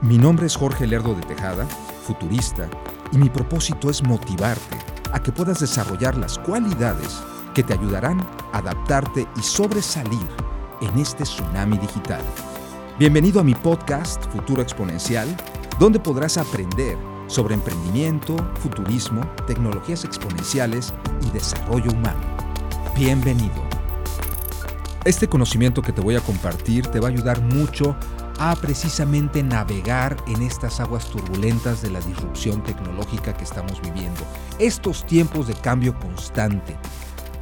Mi nombre es Jorge Lerdo de Tejada, futurista, y mi propósito es motivarte a que puedas desarrollar las cualidades que te ayudarán a adaptarte y sobresalir en este tsunami digital. Bienvenido a mi podcast Futuro Exponencial, donde podrás aprender sobre emprendimiento, futurismo, tecnologías exponenciales y desarrollo humano. Bienvenido. Este conocimiento que te voy a compartir te va a ayudar mucho a precisamente navegar en estas aguas turbulentas de la disrupción tecnológica que estamos viviendo. Estos tiempos de cambio constante.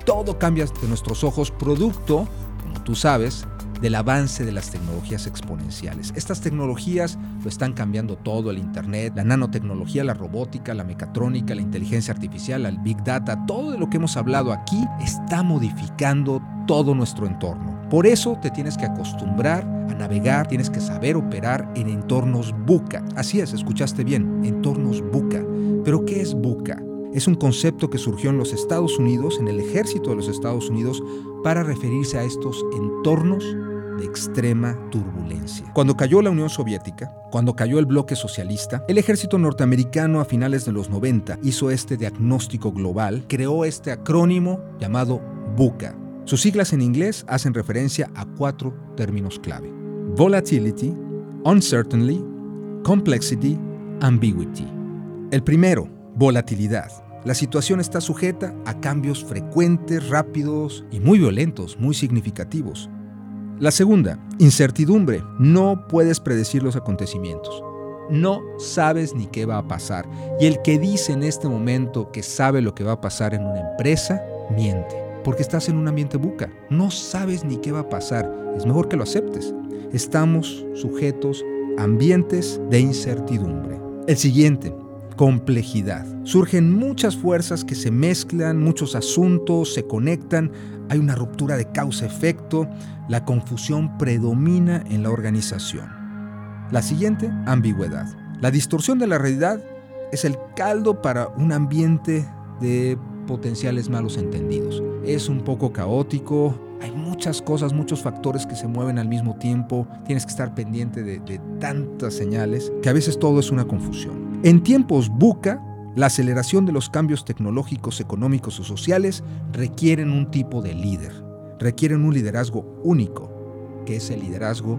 Todo cambia ante nuestros ojos producto, como tú sabes, del avance de las tecnologías exponenciales. Estas tecnologías lo están cambiando todo, el Internet, la nanotecnología, la robótica, la mecatrónica, la inteligencia artificial, el Big Data, todo de lo que hemos hablado aquí está modificando todo nuestro entorno. Por eso te tienes que acostumbrar a navegar, tienes que saber operar en entornos buca. Así es, escuchaste bien, entornos buca. Pero ¿qué es buca? Es un concepto que surgió en los Estados Unidos, en el ejército de los Estados Unidos, para referirse a estos entornos de extrema turbulencia. Cuando cayó la Unión Soviética, cuando cayó el bloque socialista, el ejército norteamericano a finales de los 90 hizo este diagnóstico global, creó este acrónimo llamado BUCA. Sus siglas en inglés hacen referencia a cuatro términos clave. Volatility, Uncertainty, Complexity, Ambiguity. El primero, volatilidad. La situación está sujeta a cambios frecuentes, rápidos y muy violentos, muy significativos. La segunda, incertidumbre. No puedes predecir los acontecimientos. No sabes ni qué va a pasar. Y el que dice en este momento que sabe lo que va a pasar en una empresa, miente. Porque estás en un ambiente buca. No sabes ni qué va a pasar. Es mejor que lo aceptes. Estamos sujetos a ambientes de incertidumbre. El siguiente, complejidad. Surgen muchas fuerzas que se mezclan, muchos asuntos se conectan, hay una ruptura de causa-efecto, la confusión predomina en la organización. La siguiente, ambigüedad. La distorsión de la realidad es el caldo para un ambiente de potenciales malos entendidos. Es un poco caótico, hay muchas cosas, muchos factores que se mueven al mismo tiempo, tienes que estar pendiente de, tantas señales que a veces todo es una confusión. En tiempos buca, la aceleración de los cambios tecnológicos, económicos o sociales requieren un tipo de líder, requieren un liderazgo único, que es el liderazgo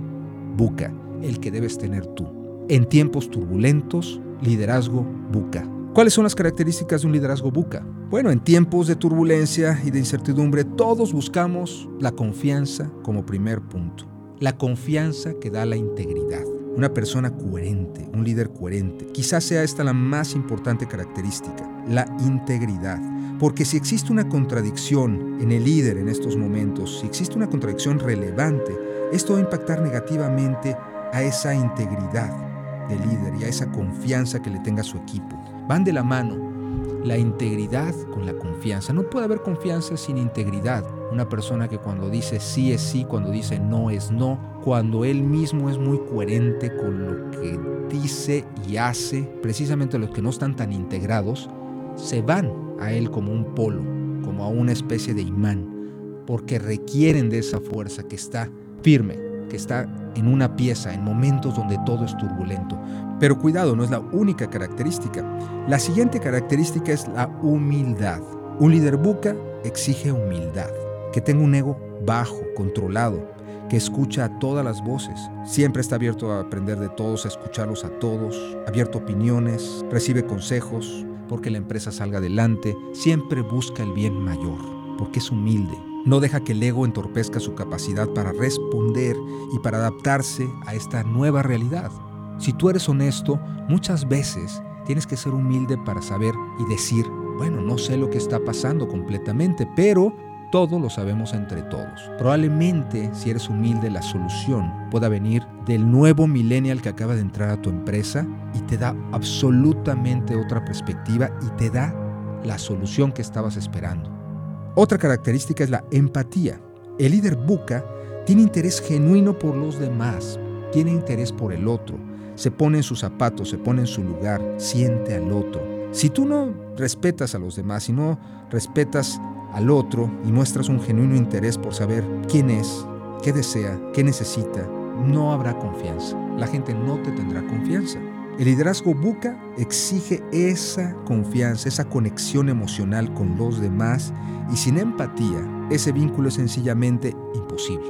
buca, el que debes tener tú. En tiempos turbulentos, liderazgo buca. ¿Cuáles son las características de un liderazgo buca? Bueno, en tiempos de turbulencia y de incertidumbre, todos buscamos la confianza como primer punto. La confianza que da la integridad una persona coherente, un líder coherente. Quizás sea esta la más importante característica, la integridad. Porque si existe una contradicción en el líder en estos momentos, si existe una contradicción relevante, esto va a impactar negativamente a esa integridad del líder y a esa confianza que le tenga su equipo. Van de la mano la integridad con la confianza. No puede haber confianza sin integridad. Una persona que cuando dice sí es sí, cuando dice no es no, cuando él mismo es muy coherente con lo que dice y hace, precisamente los que no están tan integrados, se van a él como un polo, como a una especie de imán, porque requieren de esa fuerza que está firme, que está en una pieza, en momentos donde todo es turbulento. Pero cuidado, no es la única característica. La siguiente característica es la humildad. Un líder buca exige humildad, que tenga un ego bajo, controlado, que escucha a todas las voces. Siempre está abierto a aprender de todos, a escucharlos a todos, abierto a opiniones, recibe consejos porque la empresa salga adelante, siempre busca el bien mayor, porque es humilde. No deja que el ego entorpezca su capacidad para responder y para adaptarse a esta nueva realidad. Si tú eres honesto, muchas veces tienes que ser humilde para saber y decir, bueno, no sé lo que está pasando completamente, pero todo lo sabemos entre todos. Probablemente, si eres humilde, la solución pueda venir del nuevo millennial que acaba de entrar a tu empresa y te da absolutamente otra perspectiva y te da la solución que estabas esperando. Otra característica es la empatía. El líder buca tiene interés genuino por los demás, tiene interés por el otro, se pone en sus zapatos, se pone en su lugar, siente al otro. Si tú no respetas a los demás, y no respetas al otro y muestras un genuino interés por saber quién es, qué desea, qué necesita, no habrá confianza. La gente no te tendrá confianza. El liderazgo buca exige esa confianza, esa conexión emocional con los demás y sin empatía, ese vínculo es sencillamente imposible.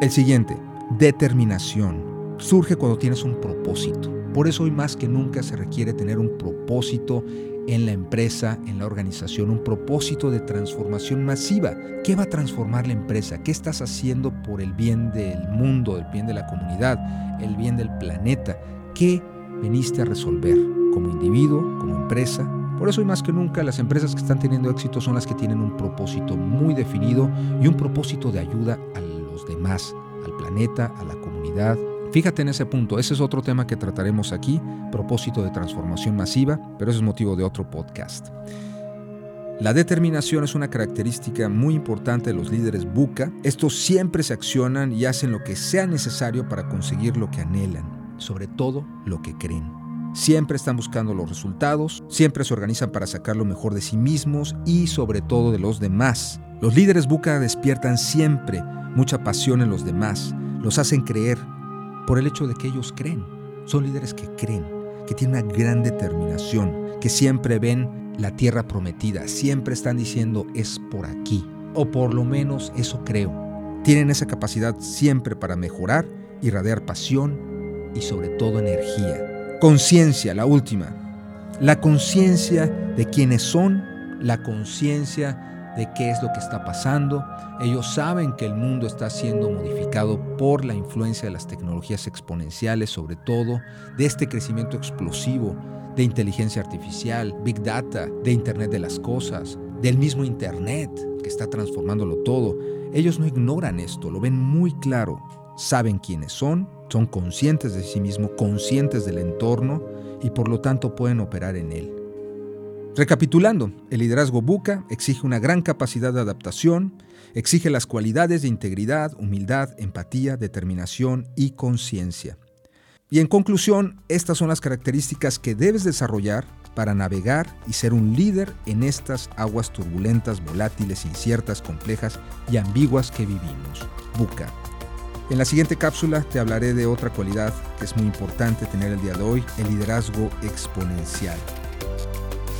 El siguiente, determinación. Surge cuando tienes un propósito. Por eso hoy más que nunca se requiere tener un propósito en la empresa, en la organización, un propósito de transformación masiva. ¿Qué va a transformar la empresa? ¿Qué estás haciendo por el bien del mundo, el bien de la comunidad, el bien del planeta? ¿Qué veniste a resolver como individuo, como empresa? Por eso hoy más que nunca las empresas que están teniendo éxito son las que tienen un propósito muy definido y un propósito de ayuda a los demás, al planeta, a la comunidad, Fíjate en ese punto, ese es otro tema que trataremos aquí, propósito de transformación masiva, pero ese es motivo de otro podcast. La determinación es una característica muy importante de los líderes buca. Estos siempre se accionan y hacen lo que sea necesario para conseguir lo que anhelan, sobre todo lo que creen. Siempre están buscando los resultados, siempre se organizan para sacar lo mejor de sí mismos y sobre todo de los demás. Los líderes buca despiertan siempre mucha pasión en los demás, los hacen creer, por el hecho de que ellos creen. Son líderes que creen, que tienen una gran determinación, que siempre ven la tierra prometida, siempre están diciendo es por aquí, o por lo menos eso creo. Tienen esa capacidad siempre para mejorar, irradiar pasión y sobre todo energía. Conciencia, la última. La conciencia de quiénes son, la conciencia de qué es lo que está pasando. Ellos saben que el mundo está siendo modificado por la influencia de las tecnologías exponenciales, sobre todo de este crecimiento explosivo de inteligencia artificial, big data, de Internet de las Cosas, del mismo Internet que está transformándolo todo. Ellos no ignoran esto, lo ven muy claro, saben quiénes son, son conscientes de sí mismos, conscientes del entorno y por lo tanto pueden operar en él. Recapitulando, el liderazgo buca exige una gran capacidad de adaptación, exige las cualidades de integridad, humildad, empatía, determinación y conciencia. Y en conclusión, estas son las características que debes desarrollar para navegar y ser un líder en estas aguas turbulentas, volátiles, inciertas, complejas y ambiguas que vivimos. Buca. En la siguiente cápsula te hablaré de otra cualidad que es muy importante tener el día de hoy, el liderazgo exponencial.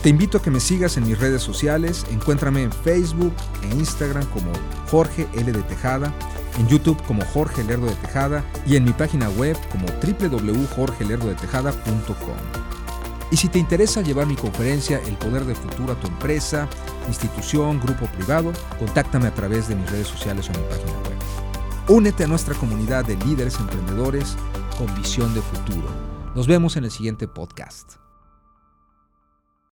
Te invito a que me sigas en mis redes sociales. Encuéntrame en Facebook e Instagram como Jorge L. de Tejada, en YouTube como Jorge Lerdo de Tejada y en mi página web como www.jorgelerdodetejada.com. Y si te interesa llevar mi conferencia El Poder del Futuro a tu empresa, institución, grupo privado, contáctame a través de mis redes sociales o mi página web. Únete a nuestra comunidad de líderes emprendedores con visión de futuro. Nos vemos en el siguiente podcast.